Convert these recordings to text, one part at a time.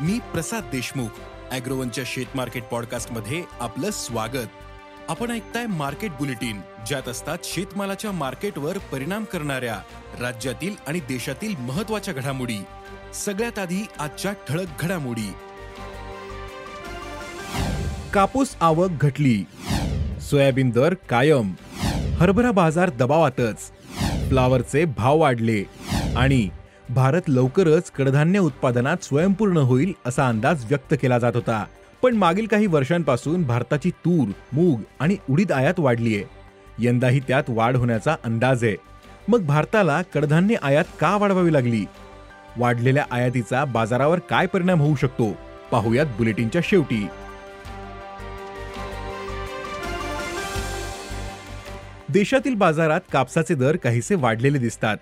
मी प्रसाद देशमुख अॅग्रोवनच्या शेत मार्केट पॉडकास्टमध्ये आपलं स्वागत. आपण ऐकताय मार्केट बुलेटिन ज्यात असतात शेतमालाच्या मार्केटवर परिणाम करणाऱ्या राज्यातील आणि देशातील महत्त्वाच्या घडामोडी. सगळ्यात आधी आजच्या ठळक घडामोडी. कापूस आवक घटली. सोयाबीन दर कायम. हरभरा बाजार दबावातच. फ्लावरचे भाव वाढले. आणि भारत लवकरच कडधान्य उत्पादनात स्वयंपूर्ण होईल असा अंदाज व्यक्त केला जात होता. पण मागील काही वर्षांपासून भारताची तूर मूग आणि उडीद आयात वाढलीय. यंदाही त्यात वाढ होण्याचा अंदाज आहे. मग भारताला कडधान्य आयात का वाढवावी लागली? वाढलेल्या आयातीचा बाजारावर काय परिणाम होऊ शकतो? पाहुयात बुलेटिनच्या शेवटी. देशातील बाजारात कापसाचे दर काहीसे वाढलेले दिसतात.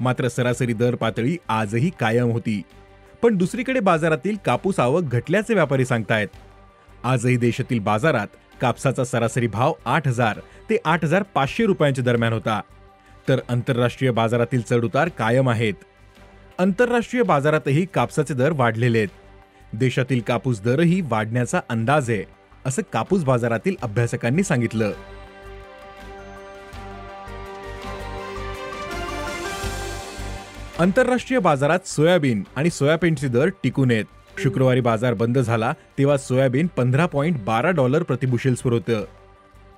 मात्र सरासरी दर पातळी आजही कायम होती. पण दुसरीकडे बाजारातील कापूस आवक घटल्याचे व्यापारी सांगतायत. आजही देशातील बाजारात कापसाचा सरासरी भाव आठ हजार ते आठ हजार पाचशे रुपयांच्या दरम्यान होता. तर आंतरराष्ट्रीय बाजारातील चढउतार कायम आहेत. आंतरराष्ट्रीय बाजारातही कापसाचे दर वाढलेले आहेत. देशातील कापूस दरही वाढण्याचा अंदाज आहे असं कापूस बाजारातील अभ्यासकांनी सांगितलं. आंतरराष्ट्रीय बाजारात सोयाबीन आणि सोयाबीनचे दर टिकून येत शुक्रवारी बाजार बंद झाला तेव्हा सोयाबीन पंधरा पॉईंट बारा डॉलर प्रतिबुशेल्सवर होतं.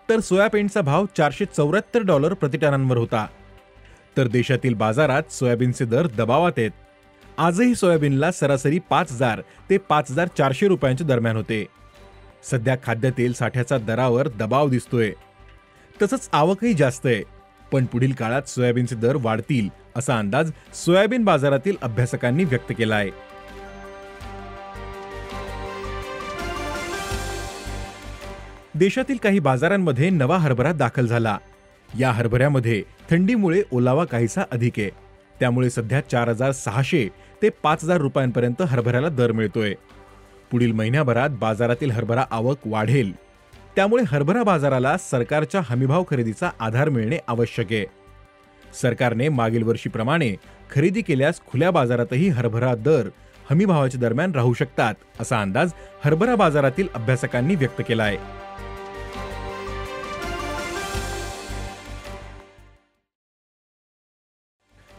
तर सोयाबीनचा भाव चारशे चौऱ्याहत्तर डॉलर प्रतिटनांवर होता. तर देशातील बाजारात सोयाबीनचे दर दबावात आहेत. आजही सोयाबीनला सरासरी पाच हजार ते पाच हजार चारशे रुपयांच्या दरम्यान होते. सध्या खाद्यतेल साठ्याचा दरावर दबाव दिसतोय. तसंच आवकही जास्त आहे. पण पुढील काळात सोयाबीनचे दर वाढतील असा अंदाज सोयाबीन बाजारातील अभ्यासकांनी व्यक्त केला आहे देशातील काही बाजारांमध्ये नवा हरभरा दाखल झाला. या हरभऱ्यामध्ये थंडीमुळे ओलावा काहीसा अधिक आहे. त्यामुळे सध्या चार हजार सहाशे ते पाच हजार रुपयांपर्यंत हरभऱ्याला दर मिळतोय. पुढील महिन्याभरात बाजारातील हरभरा आवक वाढेल. त्यामुळे हरभरा बाजाराला सरकारच्या हमीभाव खरेदीचा आधार मिळणे आवश्यक आहे. सरकारने मागील वर्षीप्रमाणे खरेदी केल्यास खुल्या बाजारातही हरभरा दर हमीभावाच्या दरम्यान राहू शकतात असा अंदाज हरभरा बाजारातील अभ्यासकांनी व्यक्त केला आहे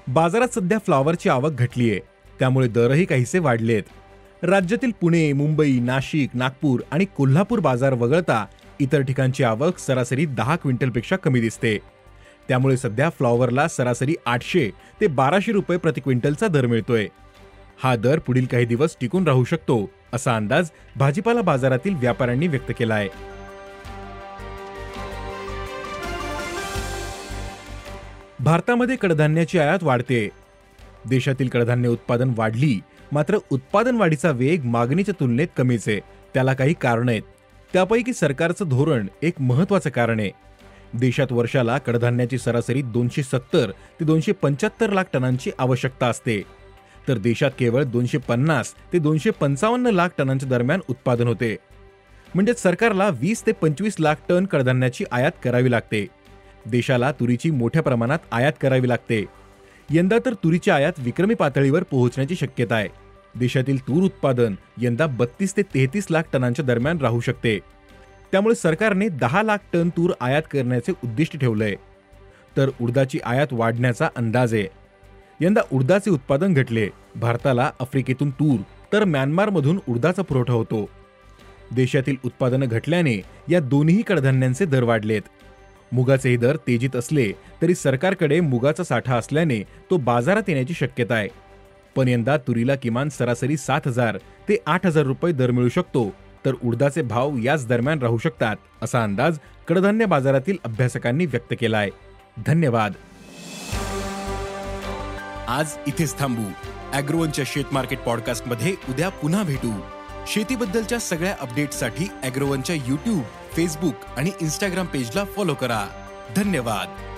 बाजारात सध्या फ्लॉवरची आवक घटली आहे त्यामुळे दरही काहीसे वाढलेत. राज्यातील पुणे मुंबई नाशिक नागपूर आणि कोल्हापूर बाजार वगळता इतर ठिकाणची आवक सरासरी दहा क्विंटलपेक्षा कमी दिसते. त्यामुळे सध्या फ्लॉवरला सरासरी आठशे ते बाराशे रुपये प्रति क्विंटलचा दर मिळतोय. हा दर पुढील काही दिवस टिकून राहू शकतो असा अंदाज भाजीपाला बाजारातील व्यापाऱ्यांनी व्यक्त केला आहे भारतामध्ये कडधान्याची आयात वाढते. देशातील कडधान्य उत्पादन वाढली मात्र उत्पादन वाढीचा वेग मागणीच्या तुलनेत कमीच आहे. त्याला काही कारण आहेत. त्यापैकी सरकारचं धोरण एक महत्वाचं कारण आहे. देशात वर्षाला कडधान्याची सरासरी दोनशे सत्तर ते दोनशे पंच्याहत्तर लाख टनांची आवश्यकता असते. तर देशात केवळ दोनशे पन्नास ते दोनशे पंचावन्न लाख टनांच्या दरम्यान उत्पादन होते. म्हणजे सरकारला वीस ते पंचवीस लाख टन कडधान्याची आयात करावी लागते. देशाला तुरीची मोठ्या प्रमाणात आयात करावी लागते. यंदा तर तुरीची आयात विक्रमी पातळीवर पोहोचण्याची शक्यता आहे. देशातील तूर उत्पादन यंदा बत्तीस ते तेहतीस लाख टनांच्या दरम्यान राहू शकते. त्यामुळे सरकारने दहा लाख टन तूर आयात करण्याचे उद्दिष्ट ठेवलंय. तर उडदाची आयात वाढण्याचा अंदाज. आहे यंदा उडदाचे उत्पादन घटले. भारताला आफ्रिकेतून तूर तर म्यानमारमधून उडदाचा पुरवठा होतो. देशातील उत्पादनं घटल्याने या दोन्ही कडधान्यांचे दर वाढलेत. मुगाचेही दर तेजीत असले तरी सरकारकडे मुगाचा साठा असल्याने तो बाजारात येण्याची शक्यता आहे. पण यंदा तुरीला किमान सरासरी सात हजार ते आठ हजार रुपये दर मिळू शकतो. तर उडदाचे भाव याच दरम्यान राहू शकतात असा अंदाज कडधान्य बाजारातील अभ्यासकांनी व्यक्त केला आहे धन्यवाद. आज इथेच थांबू. अॅग्रोवनच्या शेत मार्केट पॉडकास्टमध्ये उद्या पुन्हा भेटू. शेतीबद्दलच्या सगळ्या अपडेटसाठी अॅग्रोवनच्या युट्यूब फेसबुक आणि इंस्टाग्राम पेजला फॉलो करा. धन्यवाद.